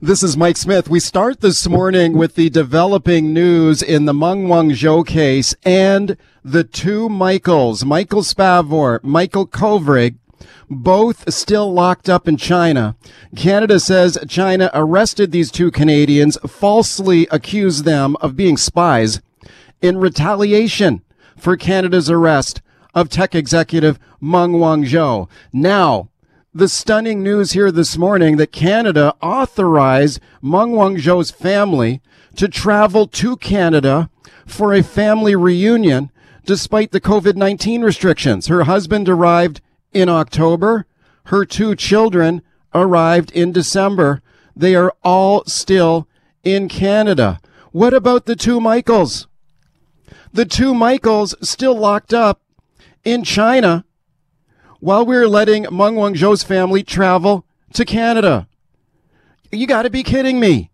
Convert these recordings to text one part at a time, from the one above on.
This is Mike Smith. We start this morning with the developing news in the Meng Wanzhou case and the two Michaels, Michael Spavor, Michael Kovrig, both still locked up in China. Canada says China arrested these two Canadians, falsely accused them of being spies in retaliation for Canada's arrest of tech executive Meng Wanzhou. Now, the stunning news here this morning that Canada authorized Meng Wanzhou's family to travel to Canada for a family reunion despite the COVID-19 restrictions. Her husband arrived in October. Her two children arrived in December. They are all still in Canada. What about the two Michaels? The two Michaels still locked up in China while we are letting Meng Wanzhou's family travel to Canada. You got to be kidding me.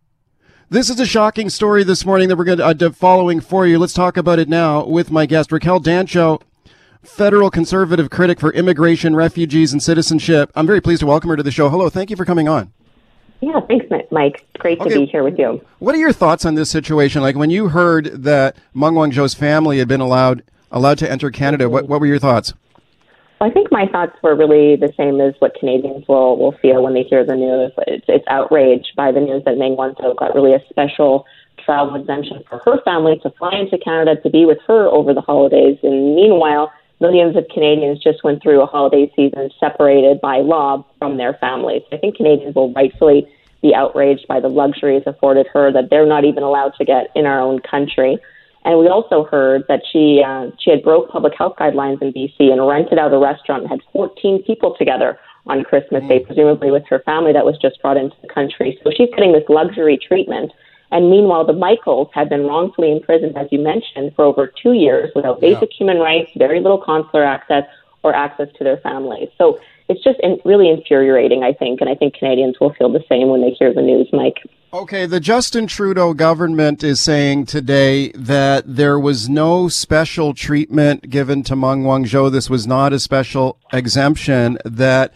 This is a shocking story this morning that we're going to uh, following for you. Let's talk about it now with my guest, Raquel Dancho, federal conservative critic for immigration, refugees, and citizenship. I'm very pleased to welcome her to the show. Hello, thank you for coming on. Yeah, thanks, Mike. Great okay. to be here with you. What are your thoughts on this situation? Like when you heard that Meng Wanzhou's family had been allowed allowed to enter Canada, what, what were your thoughts? I think my thoughts were really the same as what Canadians will will feel when they hear the news. It's, it's outrage by the news that Meng Wanzhou got really a special travel exemption for her family to fly into Canada to be with her over the holidays. And meanwhile, millions of Canadians just went through a holiday season separated by law from their families. I think Canadians will rightfully be outraged by the luxuries afforded her that they're not even allowed to get in our own country. And we also heard that she uh, she had broke public health guidelines in BC and rented out a restaurant and had 14 people together on Christmas Day, mm. presumably with her family that was just brought into the country. So she's getting this luxury treatment. And meanwhile, the Michaels had been wrongfully imprisoned, as you mentioned, for over two years without basic yeah. human rights, very little consular access, or access to their families. So it's just really infuriating, I think, and I think Canadians will feel the same when they hear the news, Mike. Okay, the Justin Trudeau government is saying today that there was no special treatment given to Meng Wanzhou. This was not a special exemption. That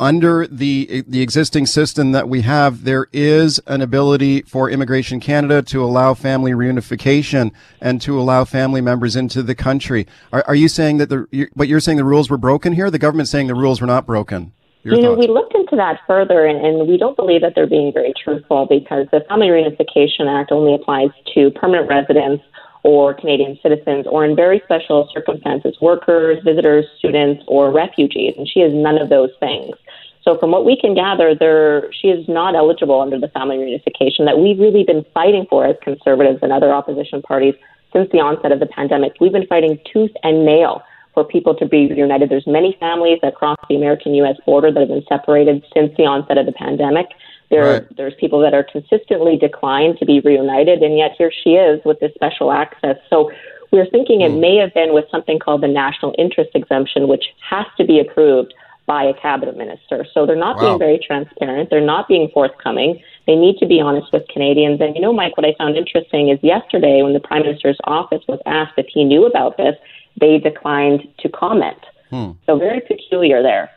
under the the existing system that we have, there is an ability for Immigration Canada to allow family reunification and to allow family members into the country. Are, are you saying that the but you're saying the rules were broken here? The government's saying the rules were not broken. Your you thoughts? know, we looked into that further, and, and we don't believe that they're being very truthful because the Family Reunification Act only applies to permanent residents or Canadian citizens, or in very special circumstances, workers, visitors, students, or refugees. And she is none of those things. So, from what we can gather, there she is not eligible under the family reunification that we've really been fighting for as conservatives and other opposition parties since the onset of the pandemic. We've been fighting tooth and nail for people to be reunited. There's many families across the American-U.S. border that have been separated since the onset of the pandemic. There, right. there's people that are consistently declined to be reunited, and yet here she is with this special access. So we're thinking it hmm. may have been with something called the national interest exemption, which has to be approved by a cabinet minister. So they're not wow. being very transparent. They're not being forthcoming. They need to be honest with Canadians. And you know, Mike, what I found interesting is yesterday when the Prime Minister's office was asked if he knew about this, they declined to comment. Hmm. So very peculiar there.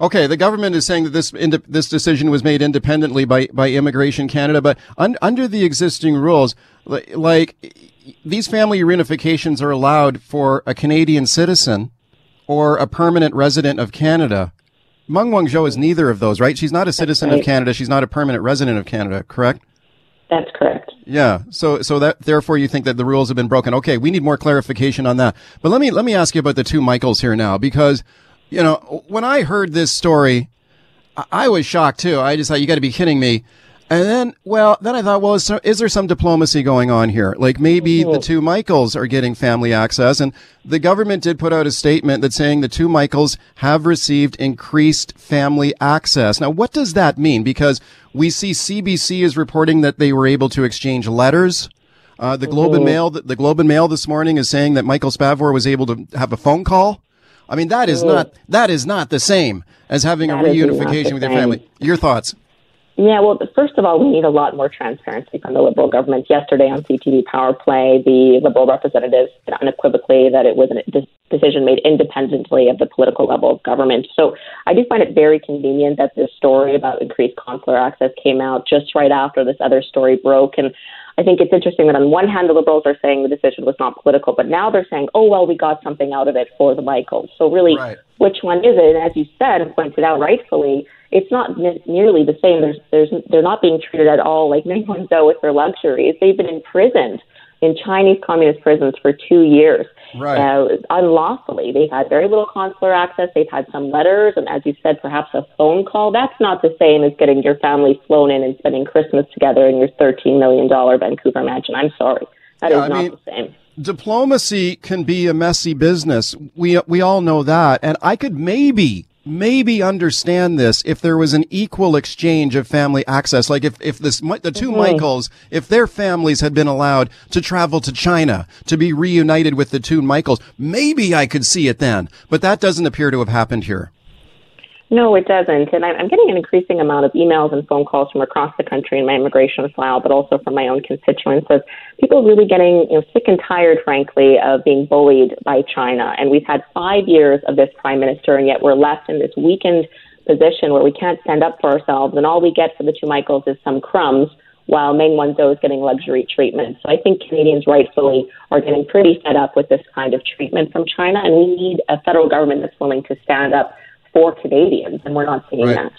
Okay, the government is saying that this this decision was made independently by by Immigration Canada, but un, under the existing rules, like, like these family reunifications are allowed for a Canadian citizen or a permanent resident of Canada. Meng Wanzhou is neither of those, right? She's not a citizen right. of Canada. She's not a permanent resident of Canada, correct? That's correct. Yeah. So, so that therefore you think that the rules have been broken. Okay, we need more clarification on that. But let me let me ask you about the two Michaels here now, because you know, when I heard this story, I was shocked too. I just thought, you got to be kidding me. And then, well, then I thought, well, is, is there some diplomacy going on here? Like maybe the two Michaels are getting family access. And the government did put out a statement that saying the two Michaels have received increased family access. Now, what does that mean? Because we see CBC is reporting that they were able to exchange letters Uh, the Globe and Mail, the Globe and Mail this morning is saying that Michael Spavor was able to have a phone call. I mean, that is not that is not the same as having That a reunification with your family. Your thoughts? Yeah, well, first of all, we need a lot more transparency from the Liberal government. Yesterday on CTV Power Play, the Liberal representatives said unequivocally that it was a decision made independently of the political level of government. So I do find it very convenient that this story about increased consular access came out just right after this other story broke. And I think it's interesting that on one hand, the Liberals are saying the decision was not political, but now they're saying, oh, well, we got something out of it for the Michaels. So really, Right. which one is it? And as you said and pointed out rightfully, it's not ne- nearly the same. There's, there's, they're not being treated at all like Meng Wanzhou with their luxuries. They've been imprisoned in Chinese communist prisons for two years, Right. uh, unlawfully. They've had very little consular access. They've had some letters, and as you said, perhaps a phone call. That's not the same as getting your family flown in and spending Christmas together in your $13 million Vancouver mansion. I'm sorry. That is Yeah, I not mean- the same. diplomacy can be a messy business. We we all know that, and I could maybe maybe understand this if there was an equal exchange of family access. Like if if this the 2 mm-hmm. Michaels, if their families had been allowed to travel to China to be reunited with the two Michaels, maybe I could see it then. But that doesn't appear to have happened here. No, it doesn't. And I'm getting an increasing amount of emails and phone calls from across the country in my immigration file, but also from my own constituents of people really getting you know, sick and tired, frankly, of being bullied by China. And we've had five years of this prime minister, and yet we're left in this weakened position where we can't stand up for ourselves, and all we get for the two Michaels is some crumbs. While Meng Wanzhou is getting luxury treatment. So I think Canadians rightfully are getting pretty fed up with this kind of treatment from China, and we need a federal government that's willing to stand up for Canadians, and we're not seeing Right. that.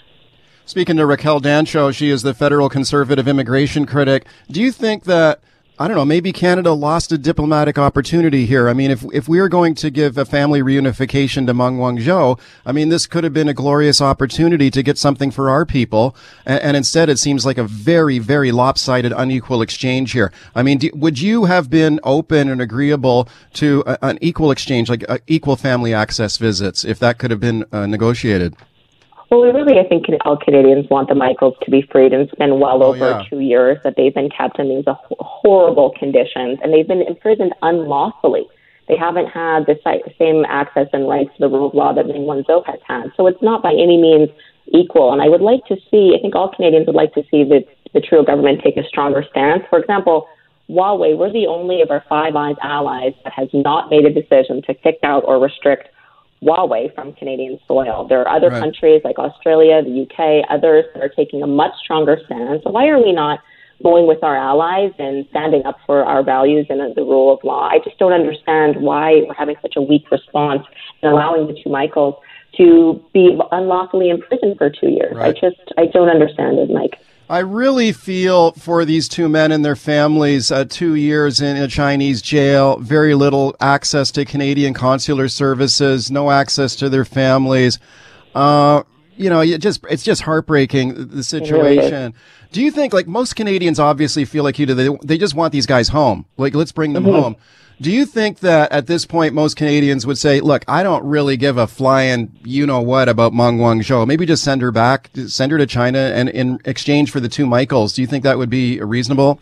Speaking to Raquel Dancho, she is the federal conservative immigration critic. Do you think that I don't know, maybe Canada lost a diplomatic opportunity here. I mean, if if we are going to give a family reunification to Meng Wanzhou, I mean, this could have been a glorious opportunity to get something for our people, and, and instead it seems like a very, very lopsided, unequal exchange here. I mean, do, would you have been open and agreeable to a, an equal exchange, like uh, equal family access visits, if that could have been uh, negotiated? Well, we really, I think all Canadians want the Michaels to be freed and spend well oh, over Oh, yeah. two years that they've been kept in these horrible conditions, and they've been imprisoned unlawfully. They haven't had the same access and rights to the rule of law that Meng Wanzhou has had. So it's not by any means equal. And I would like to see, I think all Canadians would like to see the, the Trudeau government take a stronger stance. For example, Huawei, we're the only of our Five Eyes allies that has not made a decision to kick out or restrict Huawei from Canadian soil. There are other Right. countries like Australia, the UK, others that are taking a much stronger stance. Why are we not going with our allies and standing up for our values and the rule of law? I just don't understand why we're having such a weak response and allowing the two Michaels to be unlawfully imprisoned for two years. I just I don't understand it, Mike. I really feel for these two men and their families. Uh, two years in a Chinese jail, very little access to Canadian consular services, no access to their families. Uh, you know, it just it's just heartbreaking the situation. Do you think like most Canadians obviously feel like you do? They they just want these guys home. Like let's bring them home. Do you think that at this point most Canadians would say, "Look, I don't really give a flying you know what about Meng Wanzhou. Maybe just send her back, send her to China, and in exchange for the two Michaels." Do you think that would be reasonable?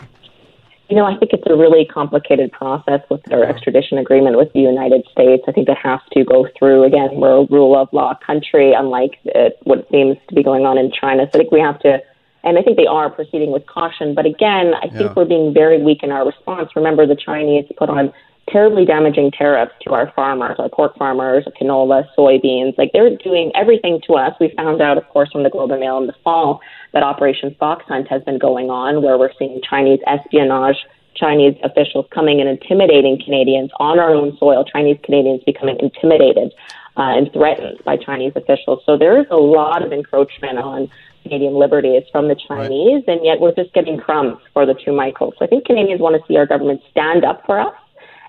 You know, I think it's a really complicated process with our extradition agreement with the United States. I think it has to go through, again, we're a rule of law country, unlike uh, what seems to be going on in China. So I think we have to, and I think they are proceeding with caution. But again, I think Yeah. we're being very weak in our response. Remember, the Chinese put on terribly damaging tariffs to our farmers, our pork farmers, canola, soybeans. Like they're doing everything to us. We found out, of course, from the Globe and Mail in the fall that Operation Fox Hunt has been going on, where we're seeing Chinese espionage, Chinese officials coming and intimidating Canadians on our own soil, Chinese Canadians becoming intimidated uh, and threatened by Chinese officials. So there is a lot of encroachment on Canadian liberties from the Chinese, and yet we're just getting crumbs for the two Michaels. So I think Canadians want to see our government stand up for us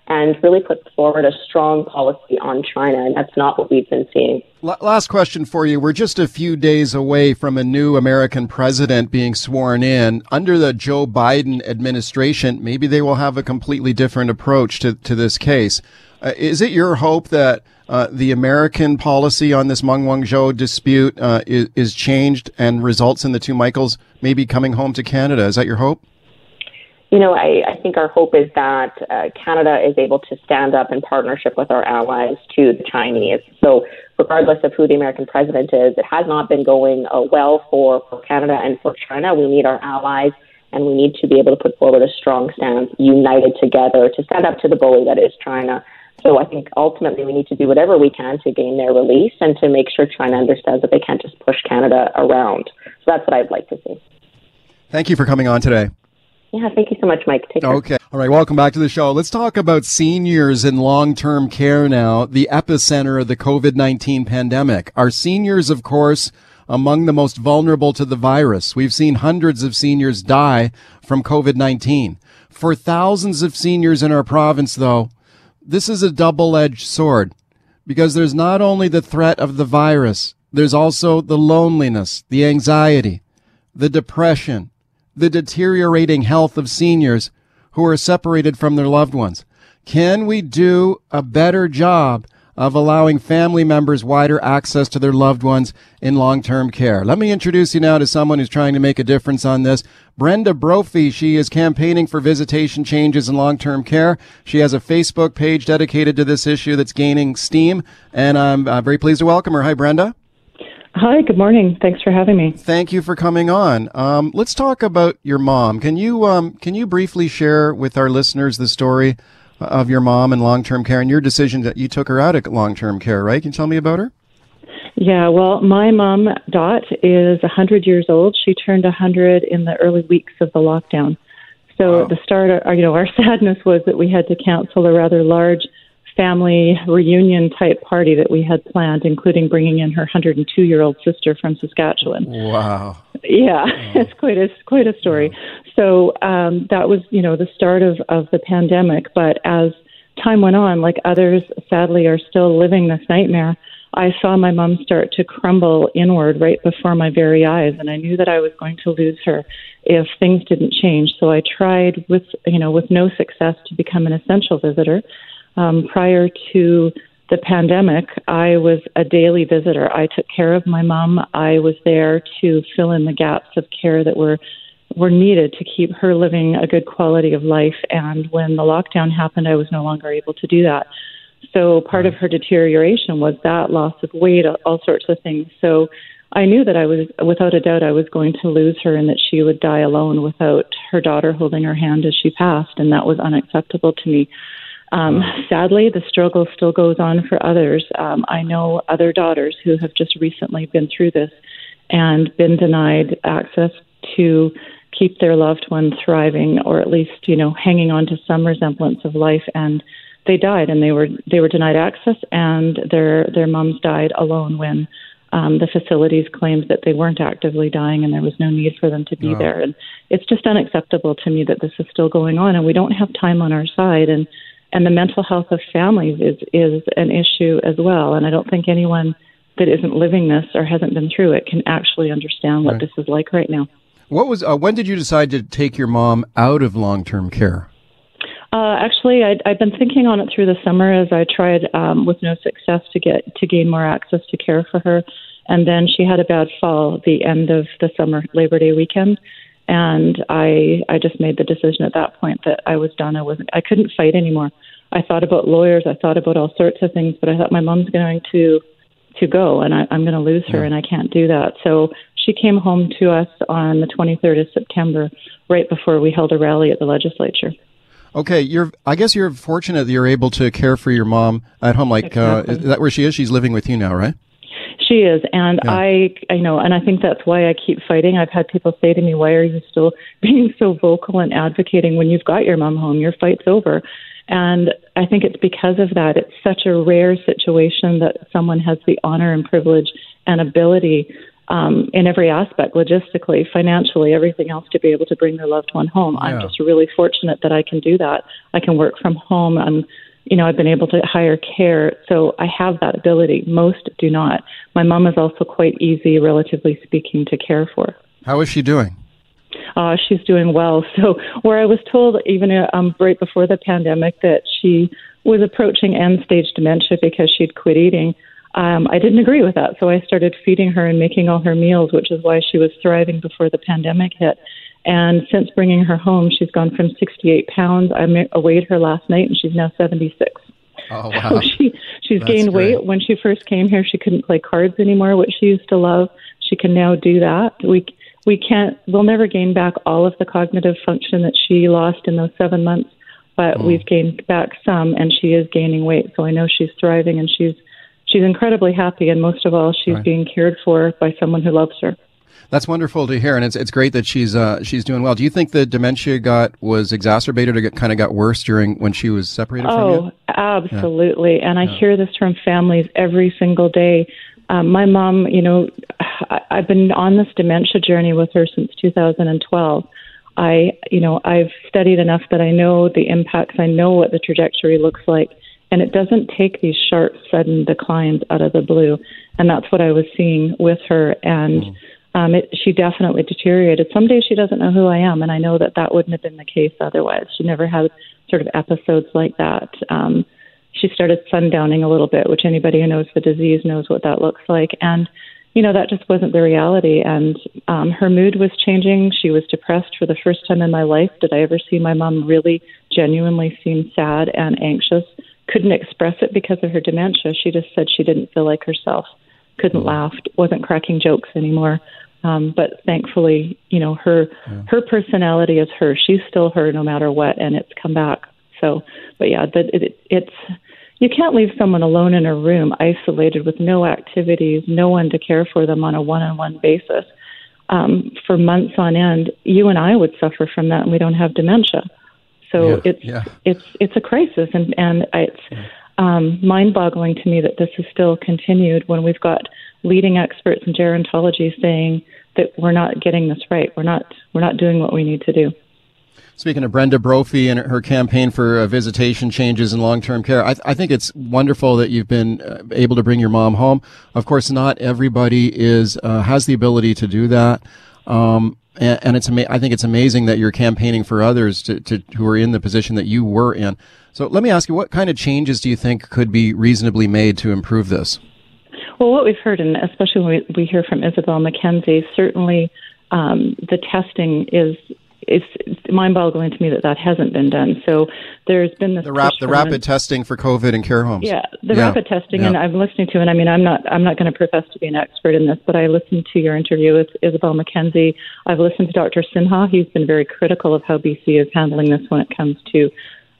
and really put forward a strong policy on China, and that's not what we've been seeing. Last question for you. We're just a few days away from a new American president being sworn in. Under the Joe Biden administration, maybe they will have a completely different approach to, to this case. Uh, is it your hope that uh, the American policy on this Meng Wanzhou dispute uh, is, is changed and results in the two Michaels maybe coming home to Canada? Is that your hope? You know, I, I think our hope is that uh, Canada is able to stand up in partnership with our allies to the Chinese. So, regardless of who the American president is, it has not been going uh, well for, for Canada and for China. We need our allies and we need to be able to put forward a strong stance, united together, to stand up to the bully that is China. So I think ultimately we need to do whatever we can to gain their release and to make sure China understands that they can't just push Canada around. So that's what I'd like to see. Thank you for coming on today. Yeah, thank you so much, Mike. Take care. Okay. All right. Welcome back to the show. Let's talk about seniors in long-term care now, the epicenter of the COVID-19 pandemic. Our seniors, of course, among the most vulnerable to the virus. We've seen hundreds of seniors die from COVID-19. For thousands of seniors in our province, though, this is a double-edged sword because there's not only the threat of the virus, there's also the loneliness, the anxiety, the depression, the deteriorating health of seniors who are separated from their loved ones? Can we do a better job of allowing family members wider access to their loved ones in long-term care? Let me introduce you now to someone who's trying to make a difference on this. Brenda Brophy, she is campaigning for visitation changes in long-term care. She has a Facebook page dedicated to this issue that's gaining steam, and I'm uh, very pleased to welcome her. Hi, Brenda. Hi, good morning. Thanks for having me. Thank you for coming on. Um, let's talk about your mom. Can you um, can you briefly share with our listeners the story of your mom and long term care and your decision that you took her out of long term care? Right? Can you tell me about her? Yeah, well, my mom, Dot, is 100 years old. She turned 100 in the early weeks of the lockdown. So Wow. the start, of, you know, our sadness was that we had to cancel a rather large family reunion type party that we had planned, including bringing in her 102 year old sister from Saskatchewan. Wow. Yeah, it's quite a quite a story. So um, that was, you know, the start of of the pandemic. But as time went on, like others, sadly, are still living this nightmare. I saw my mom start to crumble inward right before my very eyes, and I knew that I was going to lose her if things didn't change. So I tried, with you know, with no success, to become an essential visitor. Um, prior to the pandemic, I was a daily visitor. I took care of my mom. I was there to fill in the gaps of care that were were needed to keep her living a good quality of life. And when the lockdown happened, I was no longer able to do that. So part of her deterioration was that loss of weight, all sorts of things. So I knew that I was, without a doubt, I was going to lose her and that she would die alone without her daughter holding her hand as she passed. And that was unacceptable to me. Um, sadly, the struggle still goes on for others. Um, I know other daughters who have just recently been through this and been denied access to keep their loved one thriving or at least, you know, hanging on to some resemblance of life and they died and they were they were denied access and their their moms died alone when um, the facilities claimed that they weren't actively dying and there was no need for them to be there. And it's just unacceptable to me that this is still going on and we don't have time on our side and and the mental health of families is is an issue as well and I don't think anyone that isn't living this or hasn't been through it can actually understand what Right. this is like right now. What was uh, when did you decide to take your mom out of long term care? Uh, actually, I'd, I'd been thinking on it through the summer as I tried, um, with no success, to get to gain more access to care for her. And then she had a bad fall at the end of the summer Labor Day weekend, and I I just made the decision at that point that I was done. I wasn't. I couldn't fight anymore. I thought about lawyers. I thought about all sorts of things, but I thought my mom's going to to go, and I, I'm going to lose her, and I can't do that. So she came home to us on the 23rd of September, right before we held a rally at the legislature. Okay, you're. I guess you're fortunate that you're able to care for your mom at home. Like, uh, is that where she is? She's living with you now, right? She is, and Yeah. I, I know, and I think that's why I keep fighting. I've had people say to me, "Why are you still being so vocal and advocating when you've got your mom home? Your fight's over." And I think it's because of that. It's such a rare situation that someone has the honor and privilege and ability um, in every aspect, logistically, financially, everything else, to be able to bring their loved one home. Yeah. I'm just really fortunate that I can do that. I can work from home. I'm you know, I've been able to hire care, so I have that ability. Most do not. My mom is also quite easy, relatively speaking, to care for. How is she doing? Uh, she's doing well. So, where I was told even uh, um, right before the pandemic that she was approaching end stage dementia because she'd quit eating, um, I didn't agree with that. So, I started feeding her and making all her meals, which is why she was thriving before the pandemic hit. And since bringing her home, she's gone from 68 pounds. I weighed her last night, and she's now 76. Oh wow! So she she's That's gained great. weight. When she first came here, she couldn't play cards anymore, which she used to love. She can now do that. We we can't. We'll never gain back all of the cognitive function that she lost in those seven months, but Mm. we've gained back some, and she is gaining weight. So I know she's thriving, and she's she's incredibly happy, and most of all, she's Right. being cared for by someone who loves her. That's wonderful to hear, and it's it's great that she's uh, she's doing well. Do you think the dementia got was exacerbated or kind of got worse during when she was separated from you? Oh, absolutely. And I hear this from families every single day. Um, my mom, you know, I, I've been on this dementia journey with her since 2012. I, you know, I've studied enough that I know the impacts. I know what the trajectory looks like, and it doesn't take these sharp, sudden declines out of the blue. And that's what I was seeing with her. And um, it, she definitely deteriorated. Some days she doesn't know who I am, and I know that that wouldn't have been the case otherwise. She never had sort of episodes like that. Um, she started sundowning a little bit, which anybody who knows the disease knows what that looks like. And, you know, that just wasn't the reality. And um, her mood was changing. She was depressed for the first time in my life. Did I ever see my mom really genuinely seem sad and anxious? Couldn't express it because of her dementia. She just said she didn't feel like herself, couldn't laugh, wasn't cracking jokes anymore. Um, but thankfully, you know, her her personality is her. She's still her no matter what, and it's come back. So, but yeah, that it, it's you can't leave someone alone in a room, isolated with no activities, no one to care for them on a one-on-one basis um, for months on end. You and I would suffer from that, and we don't have dementia. So Yeah, it's yeah. it's it's a crisis, and and it's um, mind-boggling to me that this is still continued when we've got leading experts in gerontology saying that we're not getting this right. We're not we're not doing what we need to do. Speaking of Brenda Brophy and her campaign for uh, visitation changes in long-term care, I, I think it's wonderful that you've been uh, able to bring your mom home. Of course, not everybody is uh, has the ability to do that, um, and, and it's ama- I think it's amazing that you're campaigning for others to, to who are in the position that you were in. So let me ask you, what kind of changes do you think could be reasonably made to improve this? Well, what we've heard, and especially when we, we hear from Isobel Mackenzie, certainly um, the testing is it's, it's mind-boggling to me that that hasn't been done. So there's been this The, rap, the rapid testing for COVID in care homes. Yeah, the Yeah, rapid testing, yeah. and I'm listening to, and I mean, I'm not, I'm not going to profess to be an expert in this, but I listened to your interview with Isobel Mackenzie. I've listened to Dr. Sinha. He's been very critical of how BC is handling this when it comes to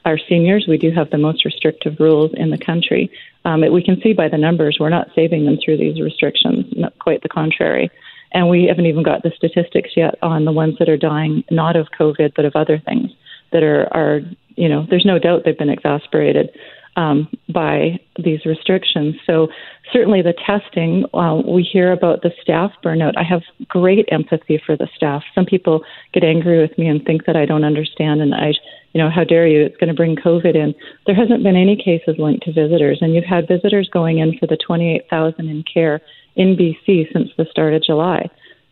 our seniors. We do have the most restrictive rules in the country. Um, it, we can see by the numbers we're not saving them through these restrictions. Not quite the contrary. And we haven't even got the statistics yet on the ones that are dying not of COVID but of other things that are are you know there's no doubt they've been exasperated um, by these restrictions. So certainly the testing, uh, we hear about the staff burnout. I have great empathy for the staff. Some people get angry with me and think that I don't understand, and I, you know, how dare you? It's going to bring COVID in. There hasn't been any cases linked to visitors, and you've had visitors going in for the 28,000 in care in BC since the start of July.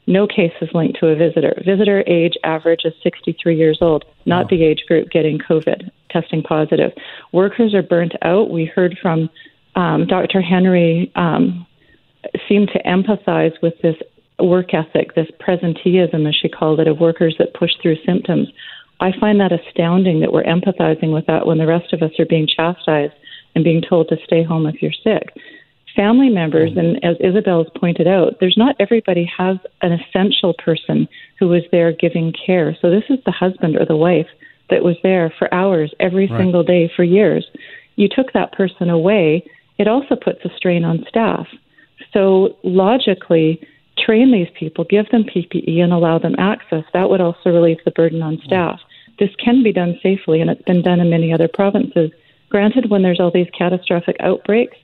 No cases linked to a visitor. Visitor age average is 63 years old, not the age group getting COVID, testing positive. Workers are burnt out. We heard from um, Dr. Henry um, seemed to empathize with this work ethic, this presenteeism, as she called it, of workers that push through symptoms. I find that astounding that we're empathizing with that when the rest of us are being chastised and being told to stay home if you're sick. Family members, mm-hmm. and as Isobel has pointed out, there's not everybody has an essential person who is there giving care. So this is the husband or the wife that was there for hours every Right. single day for years. You took that person away, it also puts a strain on staff. So logically, train these people, give them PPE, and allow them access. That would also relieve the burden on mm. staff. This can be done safely, and it's been done in many other provinces. Granted, when there's all these catastrophic outbreaks,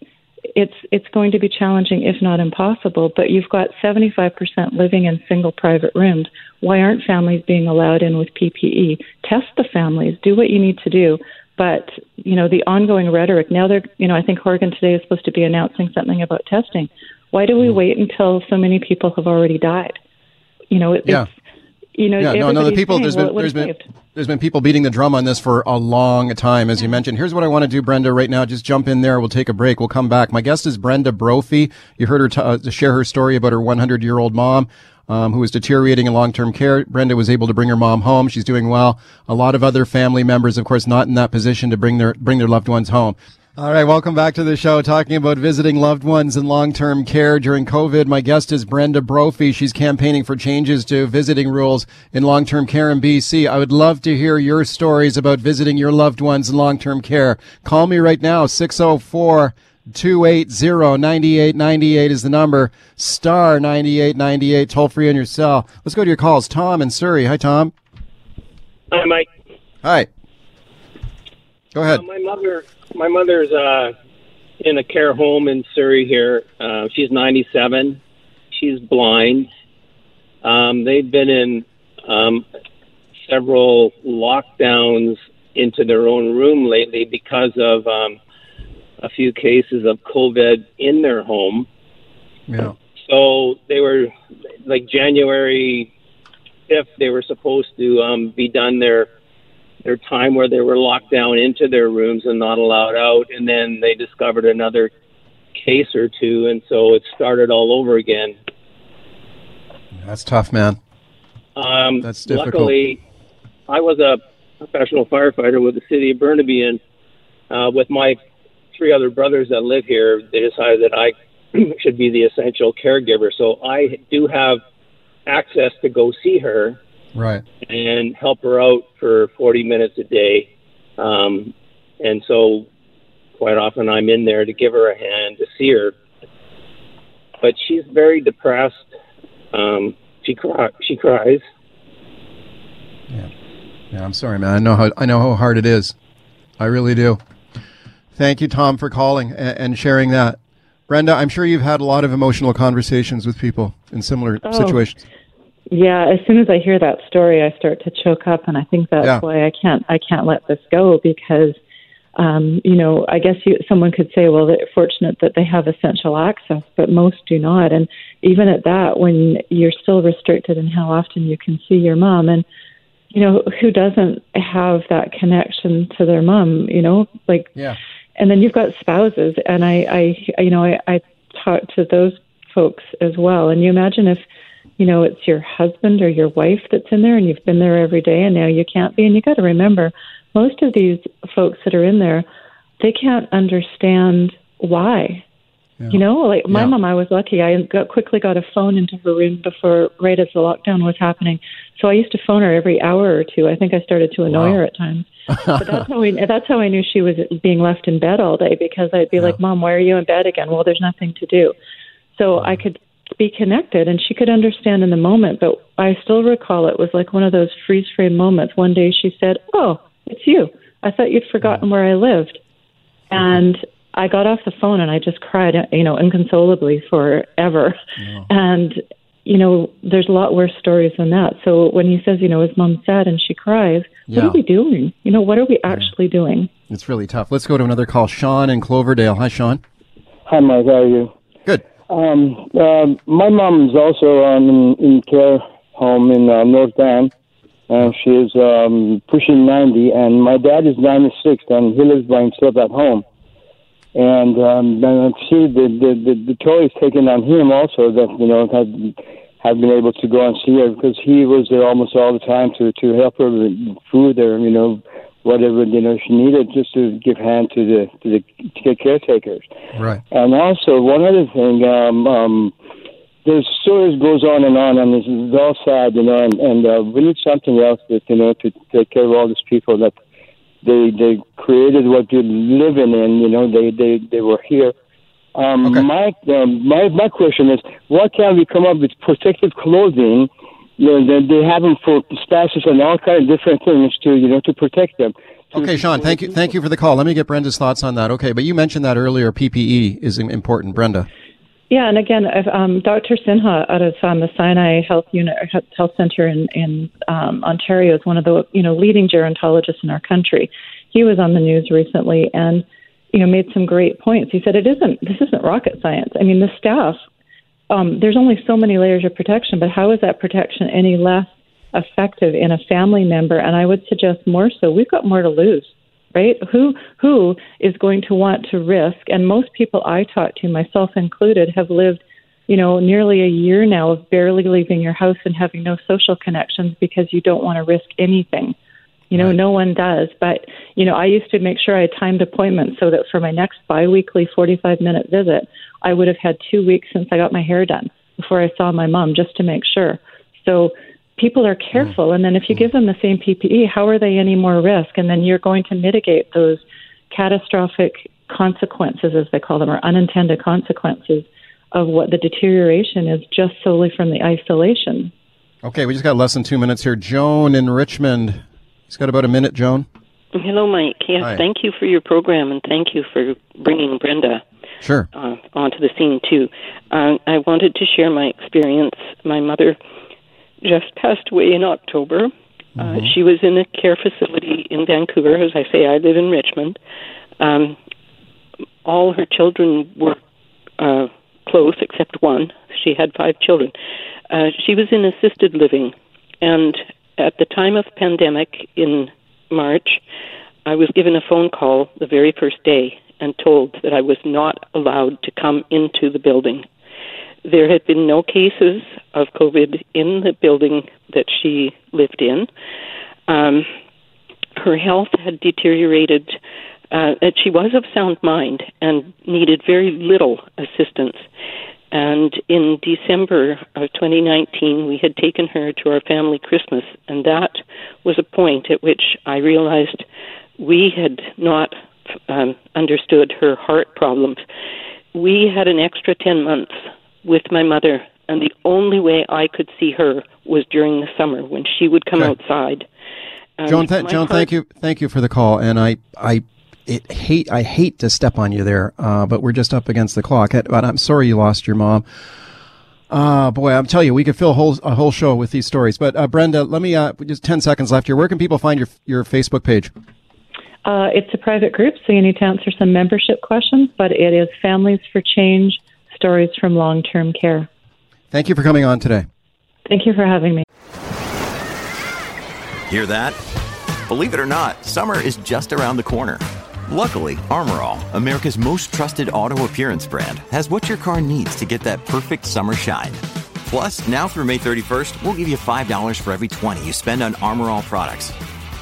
it's it's going to be challenging, if not impossible. But you've got 75% living in single private rooms. Why aren't families being allowed in with PPE? Test the families. Do what you need to do. But you know the ongoing rhetoric. Now they're you know I think Oregon today is supposed to be announcing something about testing. Why do we hmm. wait until so many people have already died? You know, it, Yeah. it's you know Yeah, no, no. The people there's been there's been there's been people beating the drum on this for a long time, as you mentioned. Here's what I want to do, Brenda. Right now, just jump in there. We'll take a break. We'll come back. My guest is Brenda Brophy. You heard her t- uh, share her story about her 100 year old mom. um, who was deteriorating in long-term care. Brenda was able to bring her mom home. She's doing well. A lot of other family members, of course, not in that position to bring their bring their loved ones home. All right, welcome back to the show. Talking about visiting loved ones in long-term care during COVID. My guest is Brenda Brophy. She's campaigning for changes to visiting rules in long-term care in BC. I would love to hear your stories about visiting your loved ones in long-term care. Call me right now, 604 280 9898 is the number. Star 9898, toll free on your cell. Let's go to your calls. Tom in Surrey. Hi, Tom. Hi, Mike. Hi. Go ahead. Uh, my mother, my mother's uh, in a care home in Surrey here. Uh, she's 97. She's blind. Um, they've been in um, several lockdowns into their own room lately because of um, a few cases of COVID in their home. Yeah. So they were like January 5th, they were supposed to um, be done their their time where they were locked down into their rooms and not allowed out, and then they discovered another case or two, and so it started all over again. That's tough, man. Um, That's difficult. Luckily, I was a professional firefighter with the city of Burnaby, and uh, with my three other brothers that live here, they decided that I should be the essential caregiver. So I do have access to go see her Right. and help her out for 40 minutes a day. Um, and so quite often I'm in there to give her a hand to see her. But she's very depressed. Um, she cry, she cries. Yeah, yeah. I'm sorry, man. I know how I know how hard it is. I really do. Thank you, Tom, for calling and, and sharing that. Brenda, I'm sure you've had a lot of emotional conversations with people in similar Oh. situations. Yeah, as soon as I hear that story, I start to choke up, and I think that's Yeah. why I can't I can't let this go because, um, you know, I guess you, someone could say, well, they're fortunate that they have essential access, but most do not, and even at that, when you're still restricted in how often you can see your mom, and you know, who doesn't have that connection to their mom? You know, like Yeah. and then you've got spouses and i i you know i i talk to those folks as well and you imagine if you know it's your husband or your wife that's in there and you've been there every day and now you can't be. And you got to remember most of these folks that are in there they can't understand why. You know like my Yeah. mom i was lucky. I got quickly got a phone into her room before right as the lockdown was happening. So i used to phone her every hour or two. I think i started to annoy Wow. her at times. But that's how we that's how I knew she was being left in bed all day because I'd be like, "Mom, why are you in bed again?" Well, there's nothing to do. So I could be connected and she could understand in the moment, but I still recall it was like one of those freeze frame moments. One day she said, "Oh, it's you. I thought you'd forgotten where I lived." And I got off the phone and I just cried, you know, inconsolably forever. And you know, there's a lot worse stories than that. So when he says, you know, his mom's sad and she cries, what are we doing? You know, what are we actually doing? It's really tough. Let's go to another call. Sean in Cloverdale. Hi, Sean. Hi, Mike. How are you? Good. Um, uh, my mom is also um, in, in care home in uh, North Van, and she is um, pushing 90, and my dad is 96, and he lives by himself at home. And um, I see the, the, the, the toll is taken on him also that, you know, have, have been able to go and see her because he was there almost all the time to, to help her with food or, you know, whatever, you know, she needed just to give hand to the, to the to the caretakers. Right. And also, one other thing, um, um, the stories goes on and on, and this is all sad, you know, and, and uh, we need something else that, you know, to take care of all these people that they they created what you're living in, you know, they they, they were here. Um, Okay. my, um, my my question is, what can we come up with protective clothing? You know, they, they have them for spouses and all kind of different things to you know to protect them. Okay, Sean. Thank you. Thank you for the call. Let me get Brenda's thoughts on that. Okay, but you mentioned that earlier. PPE is important, Brenda. Yeah, and again, I've, um, Dr. Sinha out of um, the Sinai Health Unit Health Center in, in um, Ontario is one of the you know leading gerontologists in our country. He was on the news recently and you know made some great points. He said it isn't this isn't rocket science. I mean, the staff um, there's only so many layers of protection, but how is that protection any less effective in a family member? And I would suggest more so. We've got more to lose right? Who who is going to want to risk? And most people I talk to, myself included, have lived you know, nearly a year now of barely leaving your house and having no social connections because you don't want to risk anything. You know, right. no one does. But, you know, I used to make sure I had timed appointments so that for my next biweekly 45 minute visit, I would have had two weeks since I got my hair done before I saw my mom just to make sure. So people are careful. And then if you give them the same PPE, how are they any more risk? And then you're going to mitigate those catastrophic consequences, as they call them, or unintended consequences of what the deterioration is just solely from the isolation. Okay, we just got less than two minutes here. Joan in Richmond. He's got about a minute, Joan. Hello, Mike. Yes, Hi. thank you for your program and thank you for bringing Brenda sure. Uh, onto the scene, too. Uh, I wanted to share my experience. My mother just passed away in October. Uh, mm-hmm. Uh, she was in a care facility in Vancouver. As I say, I live in Richmond. Um, all her children were uh, close, except one. She had five children. Uh, she was in assisted living, and at the time of pandemic in March, I was given a phone call the very first day and told that I was not allowed to come into the building. There had been no cases of COVID in the building that she lived in. Um, her health had deteriorated. Uh, she was of sound mind and needed very little assistance. And in December of 2019, we had taken her to our family Christmas, and that was a point at which I realized we had not um, understood her heart problems. We had an extra 10 months with my mother, and the only way I could see her was during the summer when she would come okay. outside. Um, Joan, th- Joan, heart- thank you, thank you for the call, and I, I it hate I hate to step on you there, uh, but we're just up against the clock. But I'm sorry you lost your mom. Uh, boy, I'm telling you, we could fill a whole, a whole show with these stories. But uh, Brenda, let me uh, just ten seconds left here. Where can people find your your Facebook page? Uh, it's a private group, so you need to answer some membership questions. But it is Families for Change: Stories from Long Term Care. Thank you for coming on today. Thank you for having me. Hear that? Believe it or not, summer is just around the corner. Luckily, Armor All, America's most trusted auto appearance brand, has what your car needs to get that perfect summer shine. Plus, now through May 31st, we'll give you $5 for every 20 you spend on Armor All products.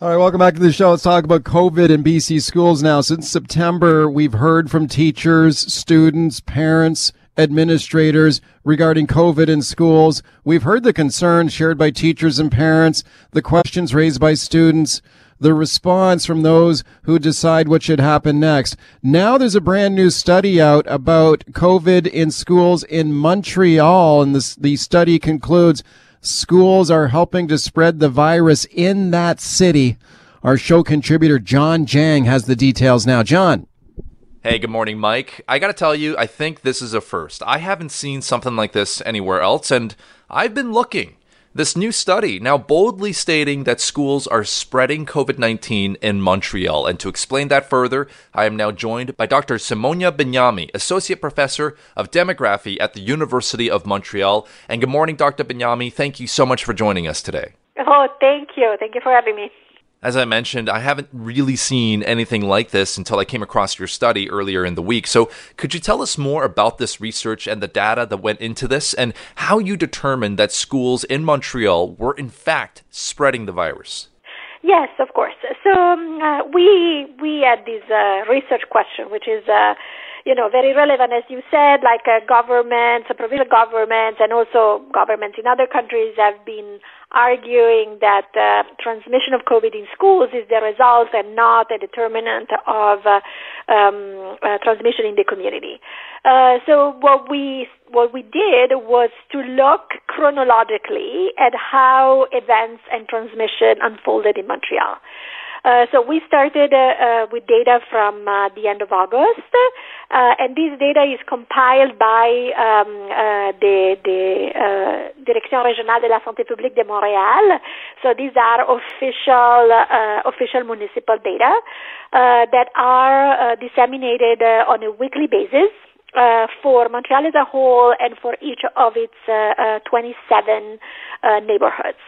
All right, welcome back to the show. Let's talk about COVID in BC schools now. Since September, we've heard from teachers, students, parents, administrators regarding COVID in schools. We've heard the concerns shared by teachers and parents, the questions raised by students, the response from those who decide what should happen next. Now there's a brand new study out about COVID in schools in Montreal, and this, the study concludes schools are helping to spread the virus in that city. Our show contributor John Jang has the details now. John. Hey, good morning, Mike. I got to tell you, I think this is a first. I haven't seen something like this anywhere else, and I've been looking. This new study now boldly stating that schools are spreading COVID 19 in Montreal. And to explain that further, I am now joined by Dr. Simona Bignami, Associate Professor of Demography at the University of Montreal. And good morning, Dr. Bignami. Thank you so much for joining us today. Oh, thank you. Thank you for having me. As I mentioned, I haven't really seen anything like this until I came across your study earlier in the week. So, could you tell us more about this research and the data that went into this and how you determined that schools in Montreal were in fact spreading the virus? Yes, of course. So, um, uh, we we had this uh, research question, which is uh, you know, very relevant, as you said, like uh, governments, provincial governments, and also governments in other countries have been arguing that uh, transmission of COVID in schools is the result and not a determinant of uh, um, uh, transmission in the community. Uh, so what we what we did was to look chronologically at how events and transmission unfolded in Montreal. Uh, so we started uh, uh, with data from uh, the end of August, uh, and this data is compiled by um, uh, the, the Direction Régionale de la Santé Publique de Montréal. So these are official uh official municipal data uh that are disseminated on a weekly basis. Uh, for Montreal as a whole and for each of its uh, uh, 27 neighborhoods.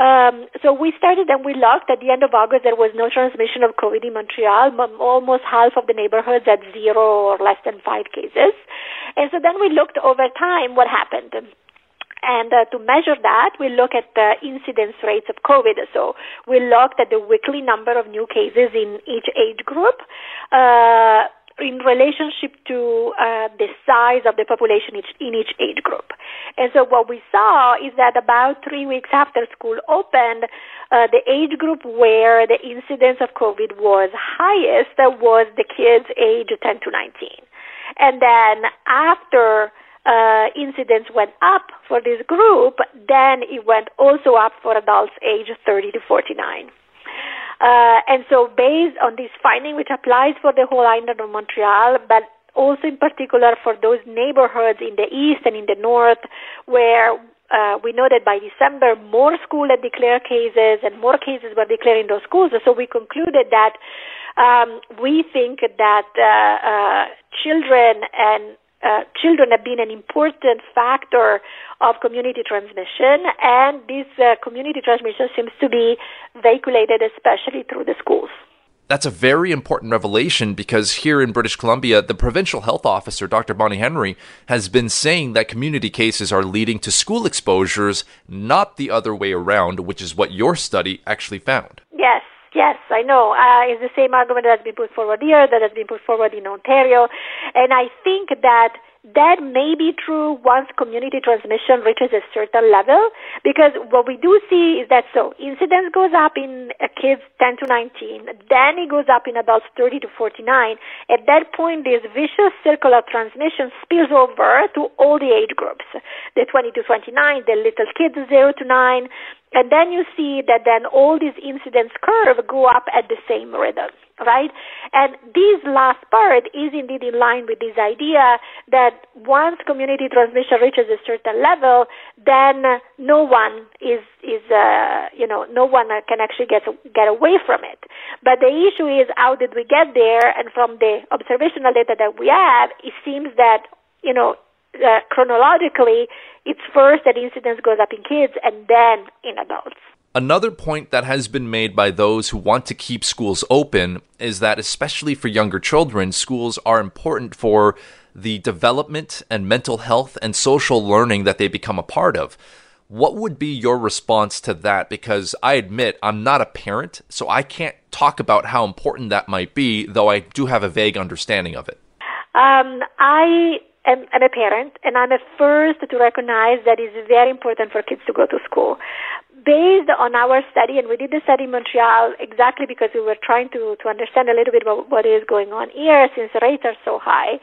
Um, so we started and we looked at the end of August. There was no transmission of COVID in Montreal. Almost half of the neighborhoods had zero or less than five cases. And so then we looked over time what happened. And uh, to measure that, we look at the incidence rates of COVID. So we looked at the weekly number of new cases in each age group. Uh, in relationship to uh, the size of the population each, in each age group. And so what we saw is that about three weeks after school opened, uh, the age group where the incidence of COVID was highest was the kids age 10 to 19. And then after uh, incidence went up for this group, then it went also up for adults age 30 to 49. Uh, and so based on this finding, which applies for the whole island of Montreal, but also in particular for those neighborhoods in the east and in the north where uh, we know that by December more schools had declared cases and more cases were declared in those schools. So we concluded that um, we think that uh, uh, children and uh, children have been an important factor of community transmission, and this uh, community transmission seems to be vehiculated especially through the schools. That's a very important revelation because here in British Columbia, the provincial health officer, Dr. Bonnie Henry, has been saying that community cases are leading to school exposures, not the other way around, which is what your study actually found. Yes, Yes, I know. Uh, it's the same argument that has been put forward here, that has been put forward in Ontario. And I think that that may be true once community transmission reaches a certain level because what we do see is that so incidence goes up in uh, kids 10 to 19 then it goes up in adults 30 to 49 at that point this vicious circle of transmission spills over to all the age groups the 20 to 29 the little kids 0 to 9 and then you see that then all these incidence curve go up at the same rhythm, right? And this last part is indeed in line with this idea that once community transmission reaches a certain level, then no one is is uh, you know no one can actually get get away from it. But the issue is how did we get there? And from the observational data that we have, it seems that you know uh, chronologically, it's first that incidence goes up in kids and then in adults. Another point that has been made by those who want to keep schools open is that, especially for younger children, schools are important for the development and mental health and social learning that they become a part of. What would be your response to that? Because I admit I'm not a parent, so I can't talk about how important that might be, though I do have a vague understanding of it. Um, I am, am a parent, and I'm the first to recognize that it's very important for kids to go to school. Based on our study, and we did the study in Montreal exactly because we were trying to, to understand a little bit about what is going on here since rates are so high.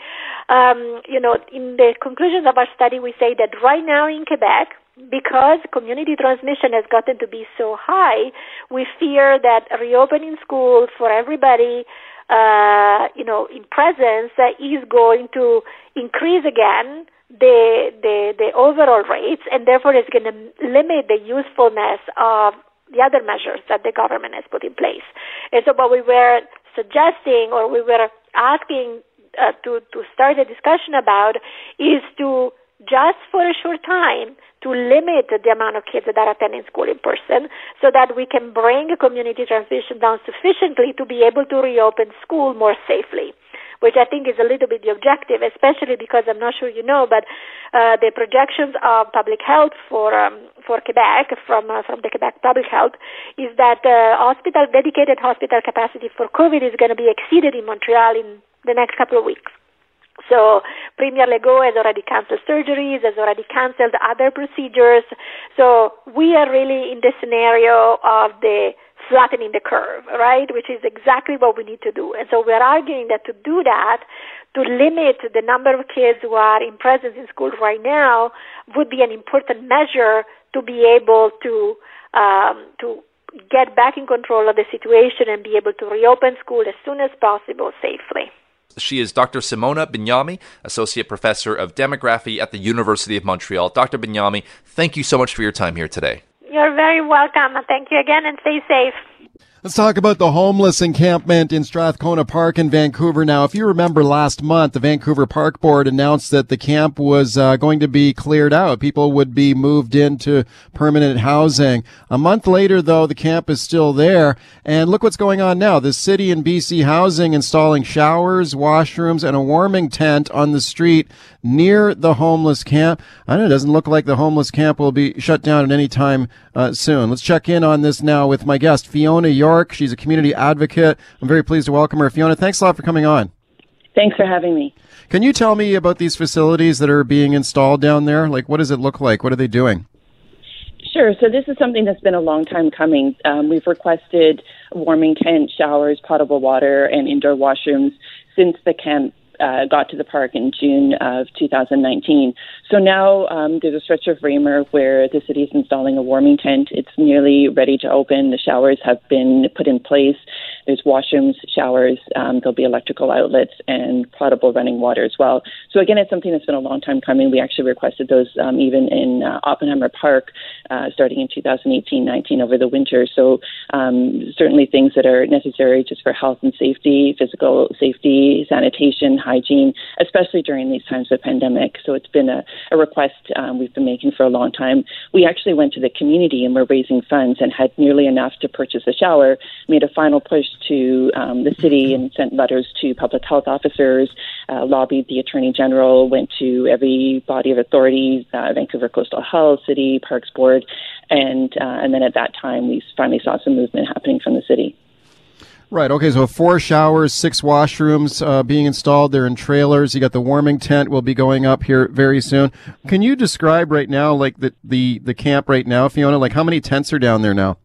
Um, you know, in the conclusions of our study, we say that right now in Quebec, because community transmission has gotten to be so high, we fear that reopening schools for everybody uh, you know, in presence uh, is going to increase again the, the, the overall rates and therefore it's going to limit the usefulness of the other measures that the government has put in place. And so what we were suggesting or we were asking uh, to, to start a discussion about is to just for a short time to limit the amount of kids that are attending school in person so that we can bring community transmission down sufficiently to be able to reopen school more safely which I think is a little bit the objective, especially because I'm not sure you know, but uh, the projections of public health for um, for Quebec from uh, from the Quebec Public Health is that uh, hospital dedicated hospital capacity for COVID is going to be exceeded in Montreal in the next couple of weeks. So Premier Legault has already canceled surgeries, has already canceled other procedures. So we are really in the scenario of the flattening the curve, right? Which is exactly what we need to do. And so we're arguing that to do that, to limit the number of kids who are in presence in school right now would be an important measure to be able to um, to get back in control of the situation and be able to reopen school as soon as possible safely. She is Dr. Simona Bignami, Associate Professor of Demography at the University of Montreal. Dr. Bignami, thank you so much for your time here today. You're very welcome. Thank you again and stay safe. Let's talk about the homeless encampment in Strathcona Park in Vancouver now. If you remember last month, the Vancouver Park Board announced that the camp was uh, going to be cleared out. People would be moved into permanent housing. A month later, though, the camp is still there. And look what's going on now. The city and BC Housing installing showers, washrooms, and a warming tent on the street near the homeless camp. I know it doesn't look like the homeless camp will be shut down at any time uh, soon. Let's check in on this now with my guest, Fiona York. She's a community advocate. I'm very pleased to welcome her. Fiona, thanks a lot for coming on. Thanks for having me. Can you tell me about these facilities that are being installed down there? Like, what does it look like? What are they doing? Sure. So this is something that's been a long time coming. Um, we've requested warming tent, showers, potable water, and indoor washrooms since the camp uh, got to the park in June of 2019. So now um, there's a stretch of Raymur where the city is installing a warming tent. It's nearly ready to open. The showers have been put in place. There's washrooms, showers. Um, there'll be electrical outlets and potable running water as well. So again, it's something that's been a long time coming. We actually requested those um, even in uh, Oppenheimer Park uh, starting in 2018-19 over the winter. So um, certainly things that are necessary just for health and safety, physical safety, sanitation, hygiene, especially during these times of pandemic. So it's been a, a request um, we've been making for a long time. We actually went to the community and were raising funds and had nearly enough to purchase a shower, made a final push to um, the city and sent letters to public health officers, uh, lobbied the Attorney General, went to every body of authority, uh, Vancouver Coastal Health, City, Parks Board, and, uh, and then at that time we finally saw some movement happening from the city. Right. Okay. So four showers, six washrooms uh, being installed. They're in trailers. You got the warming tent will be going up here very soon. Can you describe right now, like the the the camp right now, Fiona? Like how many tents are down there now?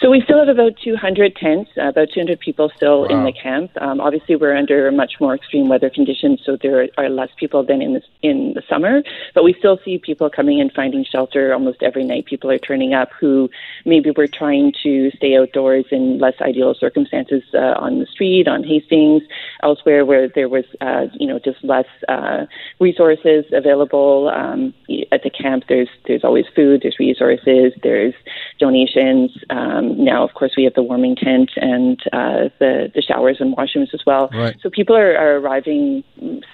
So we still have about 200 tents, uh, about 200 people still wow. in the camp. Um, obviously, we're under much more extreme weather conditions, so there are less people than in the, in the summer. But we still see people coming and finding shelter almost every night. People are turning up who maybe were trying to stay outdoors in less ideal circumstances uh, on the street, on Hastings, elsewhere where there was, uh, you know, just less uh, resources available. Um, at the camp, there's there's always food, there's resources, there's donations. Um, now, of course, we have the warming tent and uh, the the showers and washrooms as well. Right. So people are, are arriving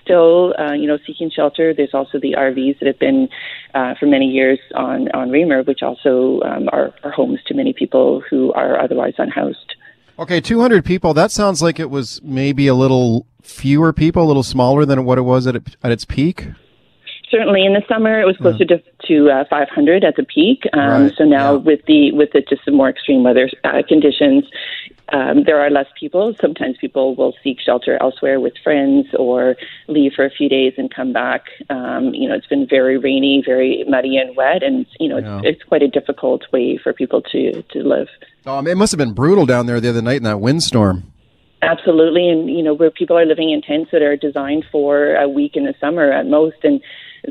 still, uh, you know, seeking shelter. There's also the RVs that have been uh, for many years on on Raymur, which also um, are, are homes to many people who are otherwise unhoused. Okay, 200 people. That sounds like it was maybe a little fewer people, a little smaller than what it was at, at its peak. Certainly, in the summer it was closer to, to uh, 500 at the peak. Um, right. So now yeah. with the with the just the more extreme weather uh, conditions, um, there are less people. Sometimes people will seek shelter elsewhere with friends or leave for a few days and come back. Um, you know, it's been very rainy, very muddy and wet, and you know, Yeah. it's, it's quite a difficult way for people to to live. Um, it must have been brutal down there the other night in that windstorm. Absolutely, and you know where people are living in tents that are designed for a week in the summer at most, and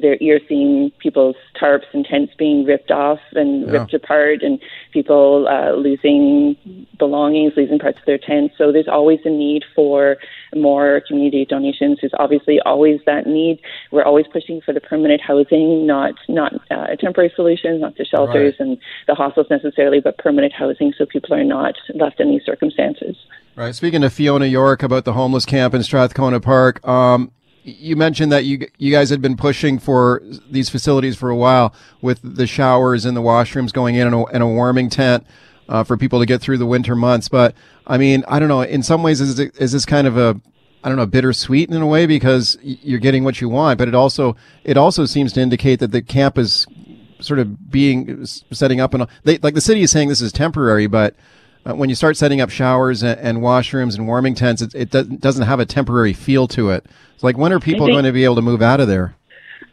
there you're seeing people's tarps and tents being ripped off and Yeah. ripped apart, and people uh, losing belongings, losing parts of their tents. So there's always a need for more community donations. There's obviously always that need. We're always pushing for the permanent housing, not not uh, temporary solutions, not the shelters Right. and the hostels necessarily, but permanent housing, so people are not left in these circumstances. Right. Speaking to Fiona York about the homeless camp in Strathcona Park, um, you mentioned that you you guys had been pushing for these facilities for a while with the showers and the washrooms going in and a, and a warming tent uh, for people to get through the winter months. But I mean, I don't know. In some ways, is it, is this kind of a I don't know, bittersweet in a way because you're getting what you want, but it also it also seems to indicate that the camp is sort of being setting up and they like the city is saying this is temporary, but Uh, when you start setting up showers and, and washrooms and warming tents, it, it doesn't, doesn't have a temporary feel to it. It's like when are people think- going to be able to move out of there?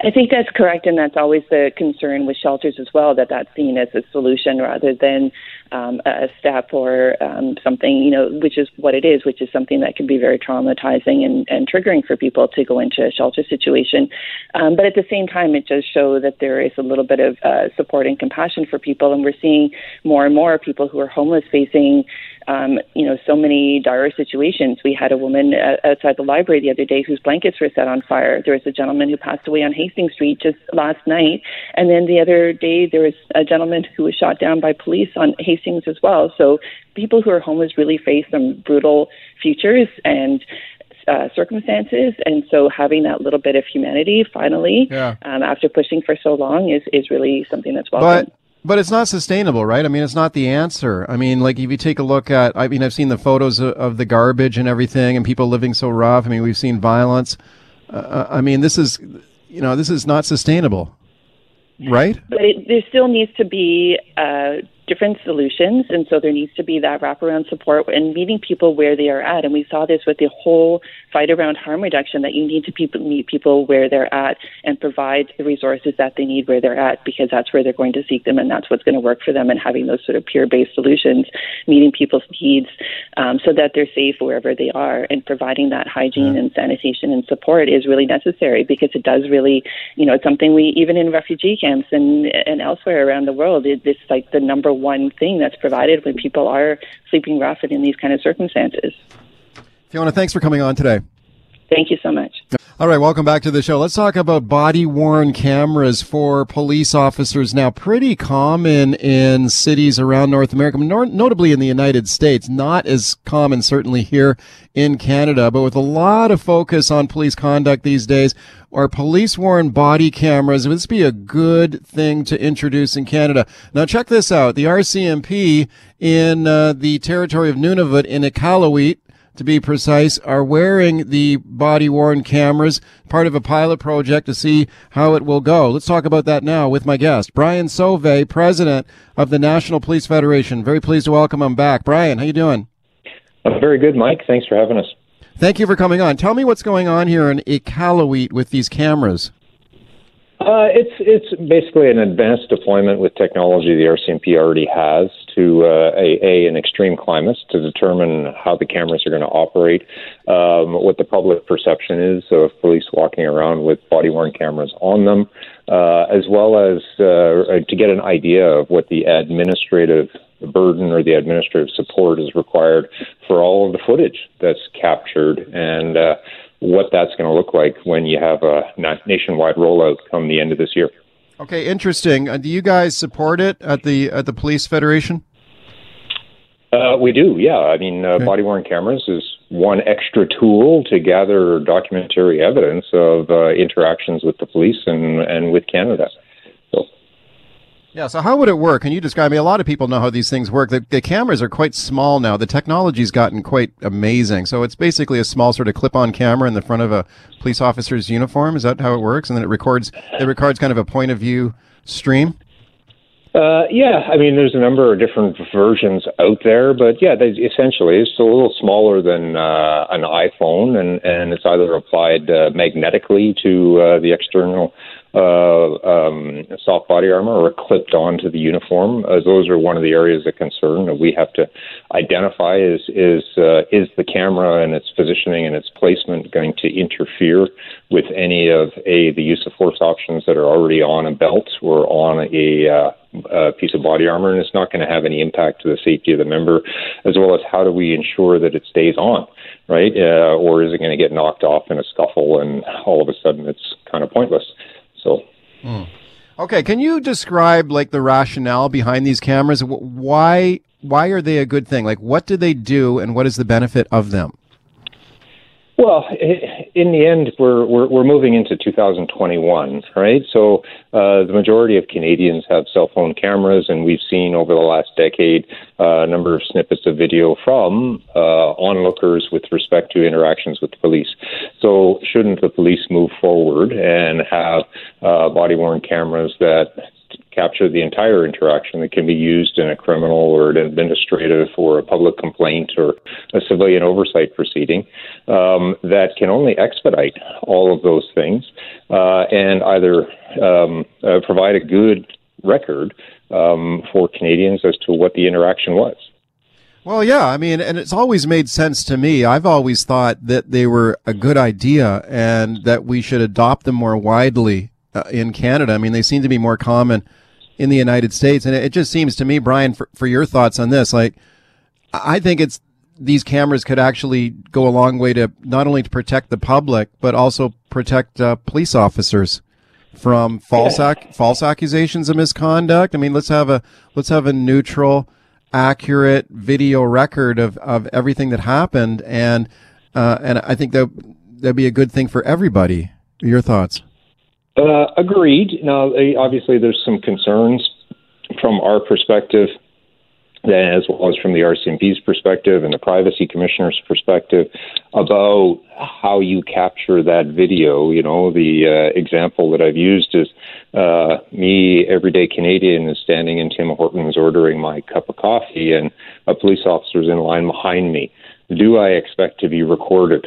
I think that's correct, and that's always the concern with shelters as well. That that's seen as a solution rather than um, a step or um, something, you know, which is what it is, which is something that can be very traumatizing and, and triggering for people to go into a shelter situation. Um, but at the same time, it does show that there is a little bit of uh, support and compassion for people, and we're seeing more and more people who are homeless facing um, you know, so many dire situations. We had a woman uh, outside the library the other day whose blankets were set on fire. There was a gentleman who passed away on Hastings Street just last night. And then the other day, there was a gentleman who was shot down by police on Hastings as well. So people who are homeless really face some brutal futures and uh, circumstances, and so having that little bit of humanity finally, Yeah. um, after pushing for so long, is is really something that's welcome. But but it's not sustainable, right? I mean, it's not the answer. I mean, like if you take a look at, I mean, I've seen the photos of, of the garbage and everything, and people living so rough. I mean, we've seen violence. Uh, I mean, this is, you know, this is not sustainable, right? But it, there still needs to be uh, different solutions, and so there needs to be that wraparound support and meeting people where they are at. And we saw this with the whole fight around harm reduction that you need to meet people where they're at and provide the resources that they need where they're at because that's where they're going to seek them and that's what's going to work for them. And having those sort of peer-based solutions, meeting people's needs um, so that they're safe wherever they are, and providing that hygiene and sanitation and support is really necessary because it does really, you know, it's something we even in refugee camps and and elsewhere around the world, it, it's like the number one thing that's provided when people are sleeping rough and in these kind of circumstances. Fiona, thanks for coming on today. Thank you so much. All right, welcome back to the show. Let's talk about body worn cameras for police officers. Now, pretty common in cities around North America, notably in the United States. Not as common, certainly here in Canada, but with a lot of focus on police conduct these days. Are police worn body cameras? Would this be a good thing to introduce in Canada? Now, check this out. The RCMP in uh, the territory of Nunavut in Iqaluit to be precise, are wearing the body worn cameras, part of a pilot project to see how it will go. Let's talk about that now with my guest, Brian Sauvé, president of the National Police Federation. Very pleased to welcome him back. Brian, how you doing? I'm very good, Mike. Thanks for having us. Thank you for coming on. Tell me what's going on here in Iqaluit with these cameras. Uh, it's it's basically an advanced deployment with technology the RCMP already has to uh, a, a an extreme climates to determine how the cameras are going to operate, um, what the public perception is of police walking around with body worn cameras on them, uh, as well as uh, to get an idea of what the administrative burden or the administrative support is required for all of the footage that's captured and. What that's going to look like when you have a nationwide rollout come the end of this year. Okay, interesting. Uh, do you guys support it at the at the Police Federation? Uh, we do, yeah. I mean, uh, body worn cameras is one extra tool to gather documentary evidence of uh, interactions with the police and, and with Canada. Yeah, so how would it work? Can you describe me? A lot of people know how these things work. The, the cameras are quite small now. The technology's gotten quite amazing. So it's basically a small sort of clip-on camera in the front of a police officer's uniform. Is that how it works? And then it records it records kind of a point of view stream. Uh, yeah, I mean, there's a number of different versions out there, but yeah, they, essentially, it's a little smaller than uh, an iPhone, and, and it's either applied uh, magnetically to uh, the external uh, um, soft body armor or clipped onto the uniform. Uh, those are one of the areas of concern that we have to identify: is is uh, is the camera and its positioning and its placement going to interfere with any of a the use of force options that are already on a belt or on a uh, piece of body armor, and it's not going to have any impact to the safety of the member, as well as how do we ensure that it stays on, right? Uh, or is it going to get knocked off in a scuffle and all of a sudden it's kind of pointless? So. Hmm. Okay, can you describe like the rationale behind these cameras? Why why are they a good thing? Like, what do they do, and what is the benefit of them? Well, in the end, we're we're, we're moving into 2021, right? So uh, the majority of Canadians have cell phone cameras, and we've seen over the last decade uh, a number of snippets of video from uh, onlookers with respect to interactions with the police. So shouldn't the police move forward and have uh, body-worn cameras that capture the entire interaction that can be used in a criminal or an administrative or a public complaint or a civilian oversight proceeding um, that can only expedite all of those things uh, and either um, uh, provide a good record um, for Canadians as to what the interaction was. Well, yeah, I mean, and it's always made sense to me. I've always thought that they were a good idea and that we should adopt them more widely uh, in Canada. I mean, they seem to be more common in the United States. And it, it just seems to me, Brian, for, for your thoughts on this, like, I think it's these cameras could actually go a long way to not only to protect the public, but also protect uh, police officers from false ac- false accusations of misconduct. I mean, let's have a let's have a neutral, accurate video record of, of everything that happened, and uh, and I think that that'd be a good thing for everybody. Your thoughts? Uh, agreed. Now, obviously, there's some concerns from our perspective, as well as from the RCMP's perspective and the Privacy Commissioner's perspective, about how you capture that video. You know, the uh, example that I've used is uh, me, everyday Canadian, is standing in Tim Hortons ordering my cup of coffee, and a police officer's in line behind me. Do I expect to be recorded?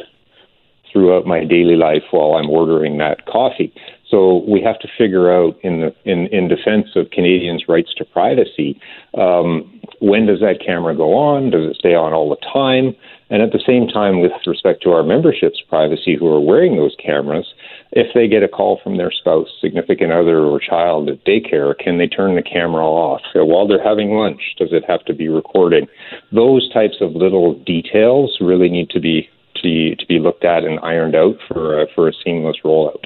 throughout my daily life while I'm ordering that coffee. So we have to figure out, in the in, in defense of Canadians' rights to privacy, um, when does that camera go on? Does it stay on all the time? And at the same time, with respect to our membership's privacy, who are wearing those cameras, if they get a call from their spouse, significant other, or child at daycare, can they turn the camera off so while they're having lunch? Does it have to be recording? Those types of little details really need to be to to be looked at and ironed out for uh, for a seamless rollout.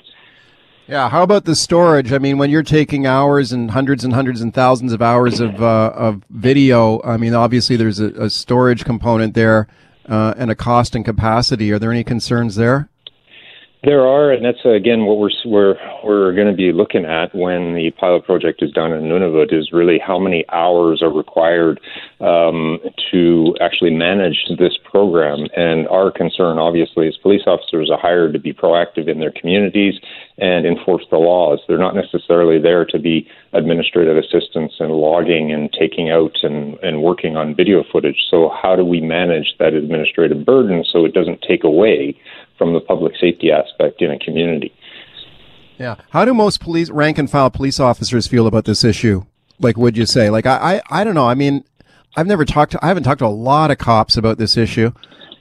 Yeah. How about the storage? I mean, when you're taking hours and hundreds and hundreds and thousands of hours of uh, of video, I mean, obviously there's a, a storage component there uh, and a cost and capacity. Are there any concerns there? There are, and that's again what we're we're we're going to be looking at when the pilot project is done in Nunavut is really how many hours are required um, to actually manage this program. And our concern, obviously, is police officers are hired to be proactive in their communities and enforce the laws. They're not necessarily there to be administrative assistants and logging and taking out and, and working on video footage. So how do we manage that administrative burden so it doesn't take away from the public safety aspect in a community. Yeah. How do most police rank and file police officers feel about this issue? Like, would you say? Like, I, I, I don't know. I mean, I've never talked to, I haven't talked to a lot of cops about this issue,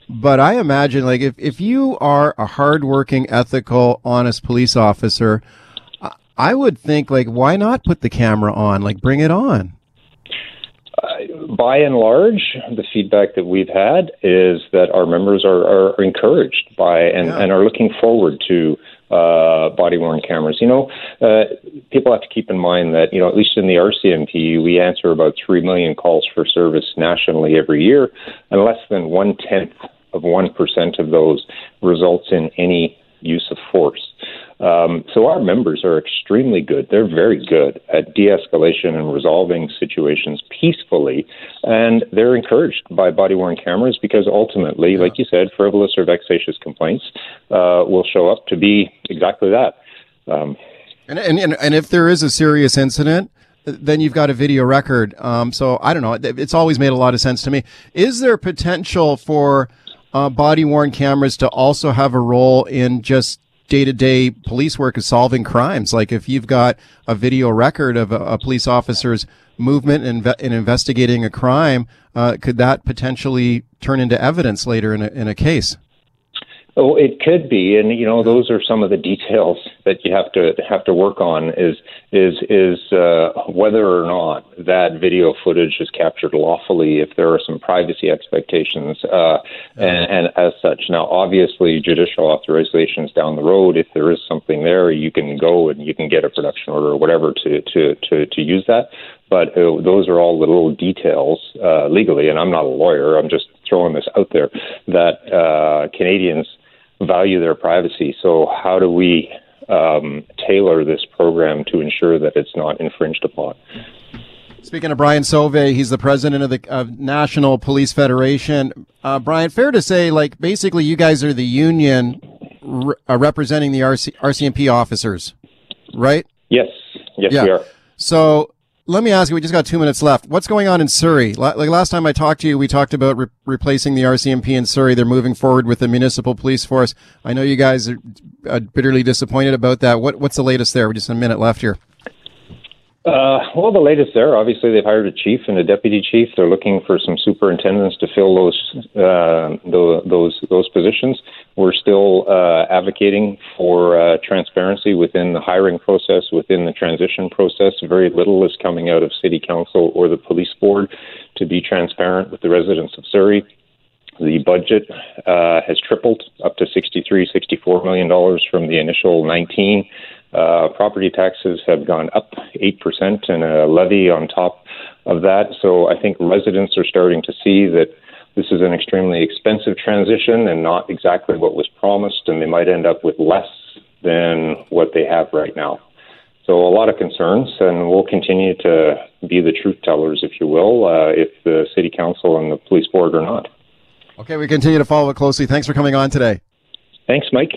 but I imagine like if, if you are a hardworking, ethical, honest police officer, I would think like, why not put the camera on? Like, bring it on. Uh, by and large, the feedback that we've had is that our members are, are encouraged by and, yeah. and are looking forward to uh, body worn cameras. You know, uh, people have to keep in mind that, you know, at least in the RCMP, we answer about 3 million calls for service nationally every year, and less than one tenth of 1% of those results in any use of force. Um, so our members are extremely good. They're very good at de-escalation and resolving situations peacefully, and they're encouraged by body-worn cameras because ultimately, like you said, frivolous or vexatious complaints uh, will show up to be exactly that. Um, and, and and if there is a serious incident, then you've got a video record. Um, so I don't know. It's always made a lot of sense to me. Is there potential for uh, body worn cameras to also have a role in just day to day police work is solving crimes. Like if you've got a video record of a, a police officer's movement in, in investigating a crime, uh, could that potentially turn into evidence later in a, in a case? Oh, it could be, and you know, those are some of the details that you have to have to work on. Is is is uh, whether or not that video footage is captured lawfully, if there are some privacy expectations, uh, and, and as such. Now, obviously, judicial authorizations down the road, if there is something there, you can go and you can get a production order or whatever to to to to use that. But uh, those are all little details uh, legally, and I'm not a lawyer. I'm just throwing this out there that uh, Canadians value their privacy. So, how do we um, tailor this program to ensure that it's not infringed upon? Speaking of Brian Sauvé, he's the president of the of National Police Federation. Uh, Brian, fair to say, like basically, you guys are the union re- uh, representing the RC- RCMP officers, right? Yes, yes, yeah. we are. So let me ask you, we just got two minutes left. What's going on in Surrey? Like last time I talked to you, we talked about re- replacing the RCMP in Surrey. They're moving forward with the municipal police force. I know you guys are bitterly disappointed about that. What, what's the latest there? We're just a minute left here. Uh, well, the latest there, obviously, they've hired a chief and a deputy chief. They're looking for some superintendents to fill those uh, those those positions. We're still uh, advocating for uh, transparency within the hiring process, within the transition process. Very little is coming out of City Council or the Police Board to be transparent with the residents of Surrey. The budget uh, has tripled up to 63, 64 million dollars from the initial 19. Uh, property taxes have gone up 8% and a levy on top of that. So I think residents are starting to see that this is an extremely expensive transition and not exactly what was promised, and they might end up with less than what they have right now. So a lot of concerns, and we'll continue to be the truth tellers, if you will, uh, if the city council and the police board are not. Okay, we continue to follow it closely. Thanks for coming on today. Thanks, Mike.